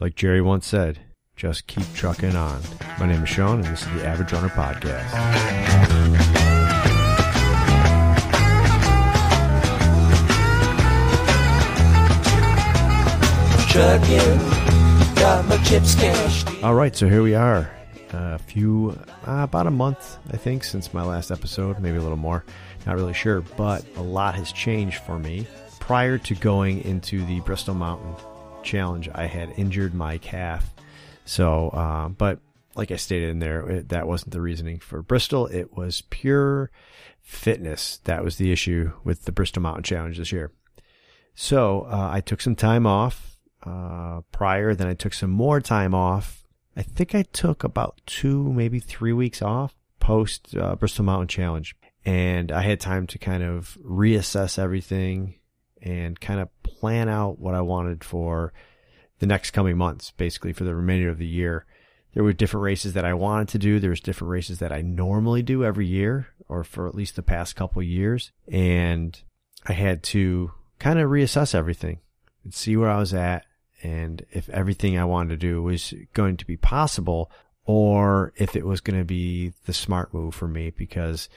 Like Jerry once said, just keep trucking on. My name is Sean, and this is the Average Runner Podcast. trucking. Got my chips cashed. All right, so here we are. A few, uh, about a month, I think, since my last episode, maybe a little more. Not really sure, but a lot has changed for me. Prior to going into the Bristol Mountain Challenge, I had injured my calf. So, uh, but like I stated in there, it, that wasn't the reasoning for Bristol. It was pure fitness. That was the issue with the Bristol Mountain Challenge this year. So uh, I took some time off uh, prior. Then I took some more time off. I think I took about two, maybe three weeks off post uh, Bristol Mountain Challenge, and I had time to kind of reassess everything and kind of plan out what I wanted for the next coming months, basically for the remainder of the year. There were different races that I wanted to do. There's different races that I normally do every year, or for at least the past couple years, and I had to kind of reassess everything and see where I was at and if everything I wanted to do was going to be possible or if it was going to be the smart move for me because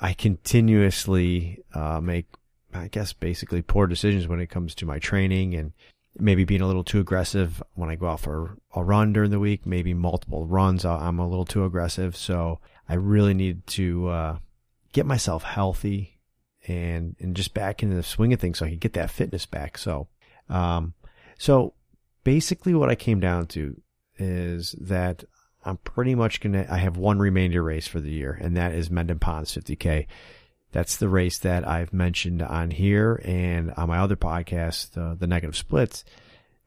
I continuously uh, make, I guess, basically poor decisions when it comes to my training and maybe being a little too aggressive when I go out for a run during the week, maybe multiple runs. I'm a little too aggressive. So I really need to uh, get myself healthy and, and just back into the swing of things so I can get that fitness back. So, um, so basically what I came down to is that I'm pretty much going to, I have one remainder race for the year, and that is Mendon Ponds 50K. That's the race that I've mentioned on here and on my other podcast, uh, the negative splits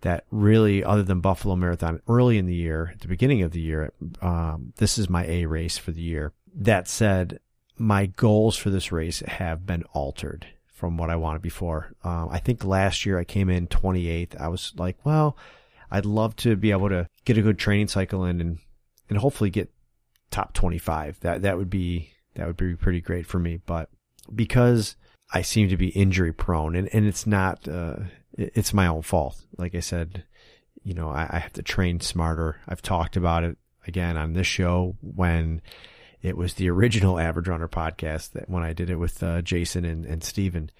that really, other than Buffalo Marathon early in the year, at the beginning of the year, um, this is my A race for the year. That said, my goals for this race have been altered from what I wanted before. Um, I think last year I came in 28th. I was like, well, I'd love to be able to get a good training cycle in and, and hopefully get top 25. That, that would be, that would be pretty great for me. But because I seem to be injury prone and, and it's not, uh, it's my own fault. Like I said, you know, I, I have to train smarter. I've talked about it again on this show when it was the original Average Runner podcast that when I did it with uh, Jason and, and Steven,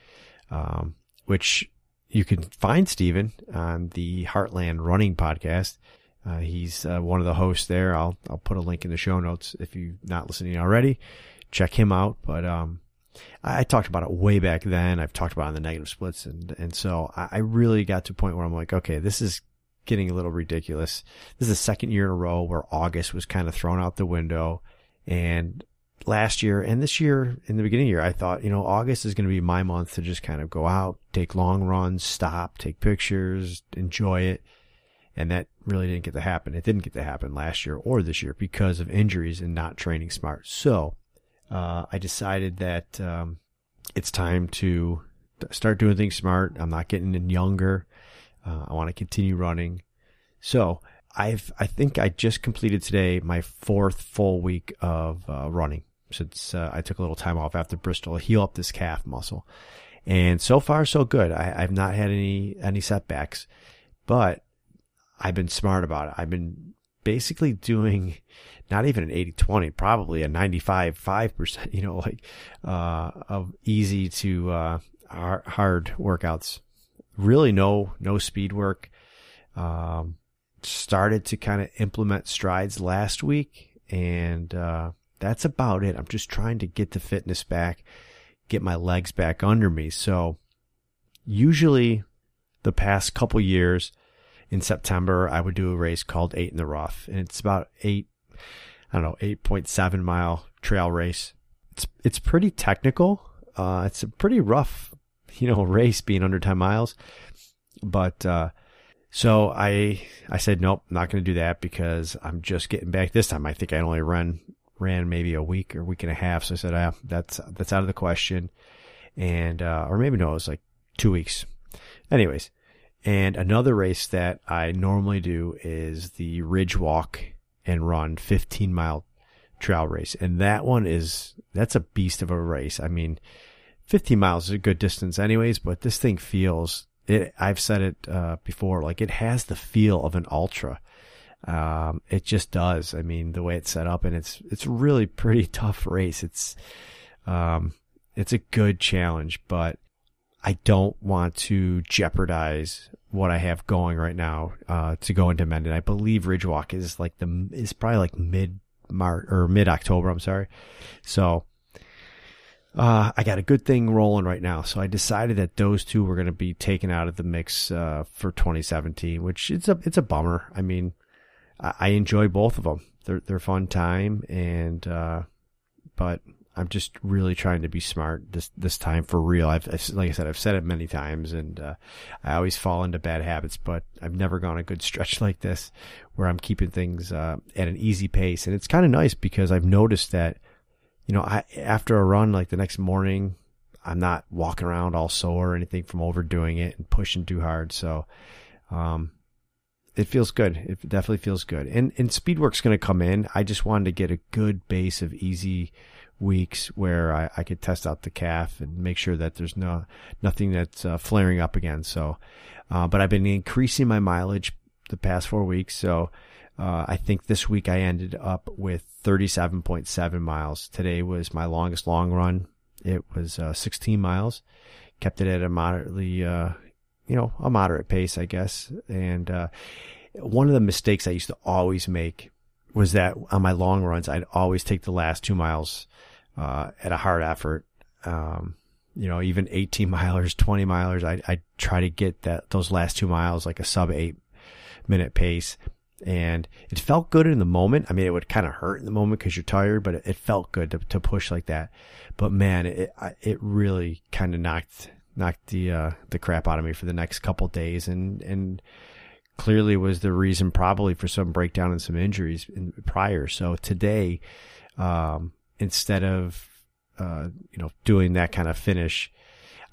um, which you can find Steven on the Heartland Running podcast. Uh, he's uh, one of the hosts there. I'll I'll put a link in the show notes if you're not listening already. Check him out. But um, I, I, talked about it way back then. I've talked about it on the negative splits, and and so I, I really got to a point where I'm like, okay, this is getting a little ridiculous. This is the second year in a row where August was kind of thrown out the window. And last year and this year, in the beginning the year, I thought, you know, August is going to be my month to just kind of go out, take long runs, stop, take pictures, enjoy it. And that really didn't get to happen. It didn't get to happen last year or this year because of injuries and not training smart. So, uh, I decided that, um, it's time to start doing things smart. I'm not getting in younger. Uh, I want to continue running. So I've I think I just completed today my fourth full week of uh, running since uh, I took a little time off after Bristol to heal up this calf muscle, and so far so good. I, I've not had any any setbacks, but I've been smart about it. I've been basically doing not even an 80-20, probably a 95-5%, you know, like, uh, of easy to, uh, hard workouts. Really no, no speed work. Um, started to kind of implement strides last week, and uh, that's about it. I'm just trying to get the fitness back, get my legs back under me. So, usually, the past couple years in September, I would do a race called Eight in the Rough, and it's about eight, I don't know, eight point seven mile trail race. It's it's pretty technical. Uh, it's a pretty rough, you know, race being under ten miles, but uh, so I I said nope, not going to do that because I'm just getting back this time. I think I only ran ran maybe a week or week and a half. So I said, ah, that's that's out of the question. And uh, or maybe no, it was like two weeks. Anyways, and another race that I normally do is the Ridge Walk and Run 15 mile trail race, and that one is that's a beast of a race. I mean, 15 miles is a good distance, anyways, but this thing feels it, I've said it uh, before, like it has the feel of an ultra. Um, it just does. I mean, the way it's set up, and it's it's really pretty tough race. It's um, it's a good challenge, but I don't want to jeopardize what I have going right now uh, to go into Mendon. I believe Ridgewalk is like the is probably like mid March or mid October. I'm sorry. So uh, I got a good thing rolling right now. So I decided that those two were going to be taken out of the mix uh, for 2017, which it's a it's a bummer. I mean, I, I enjoy both of them. They're they're fun time, and uh, but I'm just really trying to be smart this this time for real. I've, I've like I said, I've said it many times, and uh, I always fall into bad habits. But I've never gone a good stretch like this, where I'm keeping things uh, at an easy pace, and it's kind of nice because I've noticed that, you know, I after a run like the next morning, I'm not walking around all sore or anything from overdoing it and pushing too hard. So, um, it feels good. It definitely feels good. And and Speedworks going to come in. I just wanted to get a good base of easy weeks where I, I could test out the calf and make sure that there's no nothing that's uh, flaring up again. So, uh, but I've been increasing my mileage the past four weeks. So, uh, I think this week I ended up with 37.7 miles. Today was my longest long run. It was uh, 16 miles. Kept it at a moderately, uh, you know, a moderate pace, I guess. And uh, one of the mistakes I used to always make was that on my long runs, I'd always take the last two miles uh, at a hard effort. Um, you know, even 18 milers, 20 milers, I I try to get that those last two miles like a sub eight minute pace. And it felt good in the moment. I mean, it would kind of hurt in the moment because you're tired, but it, it felt good to, to push like that. But man, it it really kind of knocked knocked the uh, the crap out of me for the next couple days, and and clearly was the reason probably for some breakdown and some injuries in, prior. So today, um, instead of uh, you know doing that kind of finish,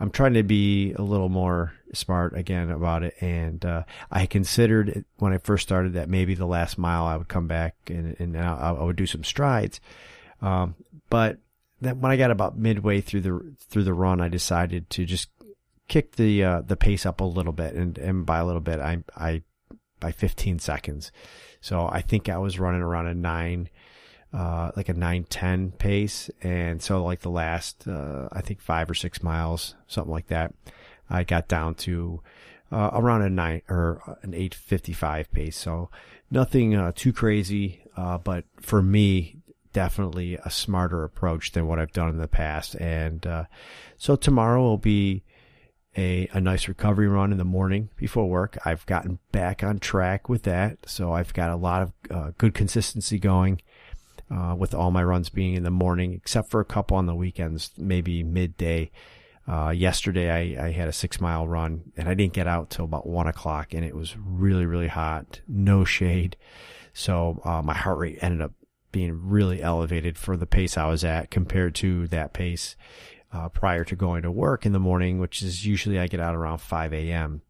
I'm trying to be a little more smart again about it. And uh, I considered when I first started that maybe the last mile I would come back and, and I, I would do some strides. Um, but then when I got about midway through the through the run, I decided to just kick the uh, the pace up a little bit, and and by a little bit, I I by 15 seconds. So I think I was running around a nine uh, like a 910 pace. And so like the last, uh, I think five or six miles, something like that, I got down to, uh, around a nine or an 855 pace. So nothing, uh, too crazy. Uh, but for me, definitely a smarter approach than what I've done in the past. And, uh, so tomorrow will be, a, a nice recovery run in the morning before work. I've gotten back on track with that. So I've got a lot of uh, good consistency going uh, with all my runs being in the morning, except for a couple on the weekends, maybe midday. Uh, yesterday I, I had a six mile run and I didn't get out till about one o'clock and it was really, really hot, no shade. So, uh, my heart rate ended up being really elevated for the pace I was at compared to that pace, uh, prior to going to work in the morning, which is usually I get out around 5 a.m.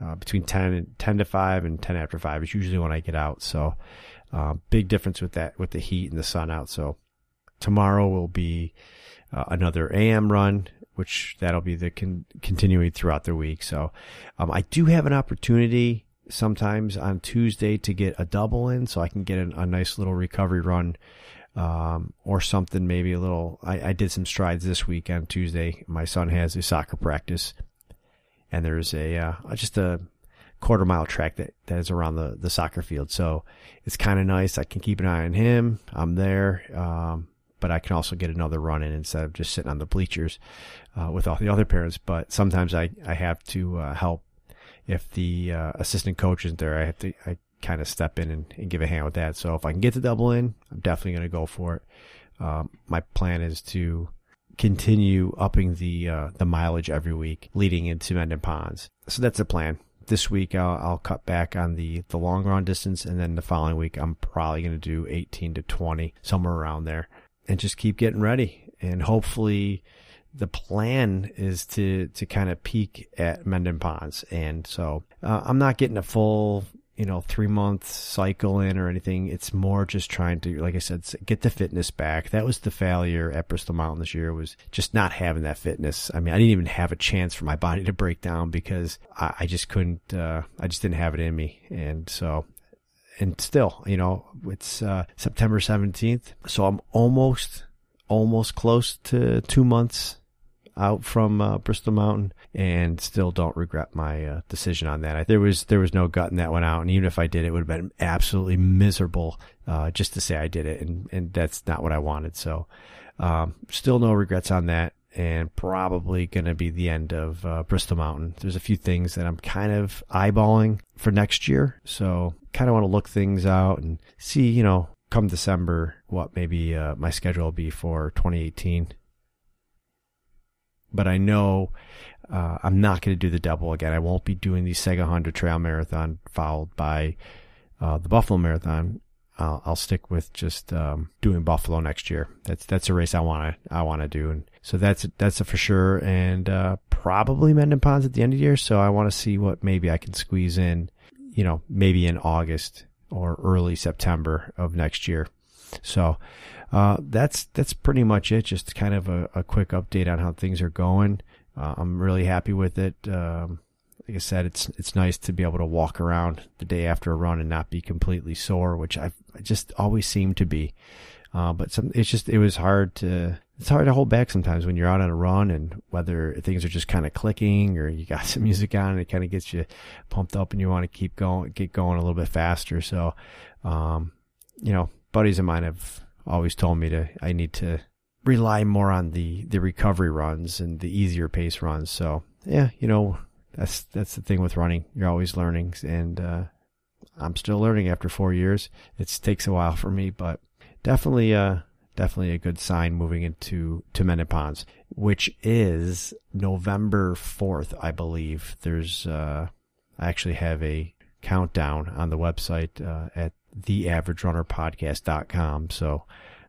Uh, between 10 and 10 to 5 and 10 after 5 is usually when I get out. So, uh, big difference with that, with the heat and the sun out. So tomorrow will be uh, another AM run, which that'll be the con- continuing throughout the week. So, um, I do have an opportunity sometimes on Tuesday to get a double in so I can get a, a nice little recovery run. Um, or something, maybe a little, I, I did some strides this week on Tuesday. My son has a soccer practice and there's a, uh, just a, quarter mile track that, that is around the, the soccer field. So it's kind of nice. I can keep an eye on him. I'm there. Um, but I can also get another run in instead of just sitting on the bleachers, uh, with all the other parents. But sometimes I, I have to, uh, help if the, uh, assistant coach isn't there. I have to, I kind of step in and, and, give a hand with that. So if I can get the double in, I'm definitely going to go for it. Um, my plan is to continue upping the, uh, the mileage every week leading into Mendon Ponds. So that's the plan this week I'll, I'll, cut back on the, the long run distance. And then the following week, I'm probably going to do 18 to 20, somewhere around there and just keep getting ready. And hopefully the plan is to, to kind of peak at Mendon Ponds. And so, uh, I'm not getting a full, you know three month cycle in or anything. It's more just trying to, like I said, get the fitness back. That was the failure at Bristol Mountain this year was just not having that fitness. I mean, I didn't even have a chance for my body to break down because I, I just couldn't. Uh, I just didn't have it in me, and so. And still, you know, it's uh, September 17th. So I'm almost, almost close to two months out from uh, Bristol Mountain, and still don't regret my uh, decision on that. I, there was there was no gut in that one out, and even if I did, it would have been absolutely miserable uh, just to say I did it, and and that's not what I wanted. So, um, still no regrets on that, and probably going to be the end of uh, Bristol Mountain. There's a few things that I'm kind of eyeballing for next year, so kind of want to look things out and see, you know, come December, what maybe uh, my schedule will be for 2018 but I know uh, I'm not going to do the double again. I won't be doing the Sehgahunda Trail Marathon followed by uh, the Buffalo Marathon. I'll, I'll stick with just um, doing Buffalo next year. That's that's a race I want to I want to do, and so that's that's a for sure. And uh, probably Mendon Ponds at the end of the year. So I want to see what maybe I can squeeze in. You know, maybe in August or early September of next year. So uh, that's that's pretty much it. Just kind of a, a quick update on how things are going. Uh, I'm really happy with it. Um, like I said, it's it's nice to be able to walk around the day after a run and not be completely sore, which I've, I just always seem to be. Uh, but some, it's just it was hard to it's hard to hold back sometimes when you're out on a run and whether things are just kind of clicking or you got some music on and it kind of gets you pumped up and you want to keep going, get going a little bit faster. So, um, you know, buddies of mine have always told me to I need to rely more on the the recovery runs and the easier pace runs. So yeah, you know that's that's the thing with running. You're always learning, and uh, I'm still learning after four years. It takes a while for me, but definitely uh definitely a good sign moving into to Ponds, which is November fourth, I believe. There's uh I actually have a countdown on the website uh, at theaveragerunnerpodcast.com. So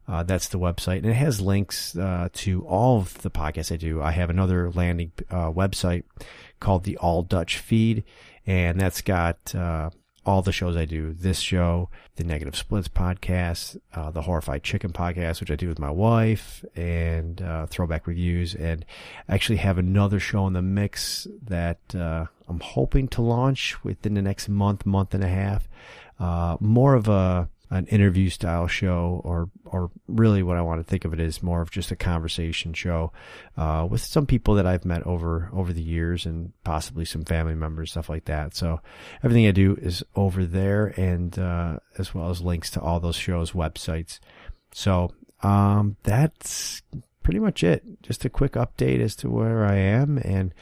uh, that's the website, and it has links uh, to all of the podcasts I do. I have another landing uh, website called the All Dutch Feed, and that's got uh, all the shows I do. This show, the Negative Splits podcast, uh, the Horrified Chicken podcast, which I do with my wife, and uh, Throwback Reviews, and I actually have another show in the mix that I'm hoping to launch within the next month, month and a half uh, more of a an interview style show, or or really what I want to think of it is more of just a conversation show uh, with some people that I've met over over the years, and possibly some family members, stuff like that. So everything I do is over there, and uh, as well as links to all those shows' websites. So um, that's pretty much it. Just a quick update as to where I am and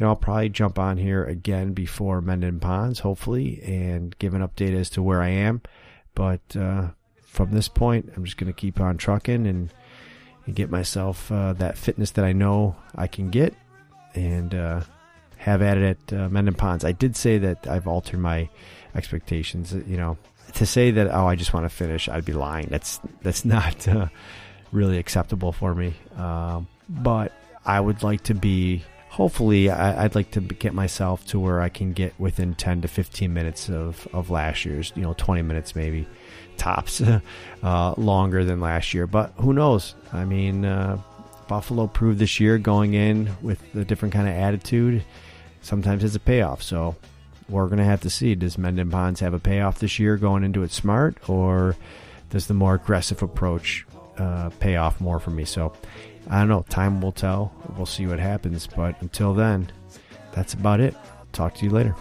you know, I'll probably jump on here again before Mendon Ponds, hopefully, and give an update as to where I am. But uh, from this point, I'm just going to keep on trucking and, and get myself uh, that fitness that I know I can get and uh, have at it at uh, Mendon Ponds. I did say that I've altered my expectations. You know, to say that oh, I just want to finish, I'd be lying. That's that's not uh, really acceptable for me. Um, but I would like to be hopefully I, would like to get myself to where I can get within 10 to 15 minutes of, of last year's, you know, 20 minutes maybe tops, uh, longer than last year. But who knows? I mean, uh, Buffalo proved this year going in with a different kind of attitude. Sometimes it's a payoff. So we're going to have to see. Does Mendon Ponds have a payoff this year going into it smart, or does the more aggressive approach uh, pay off more for me? So I don't know. Time will tell. We'll see what happens. But until then, that's about it. Talk to you later.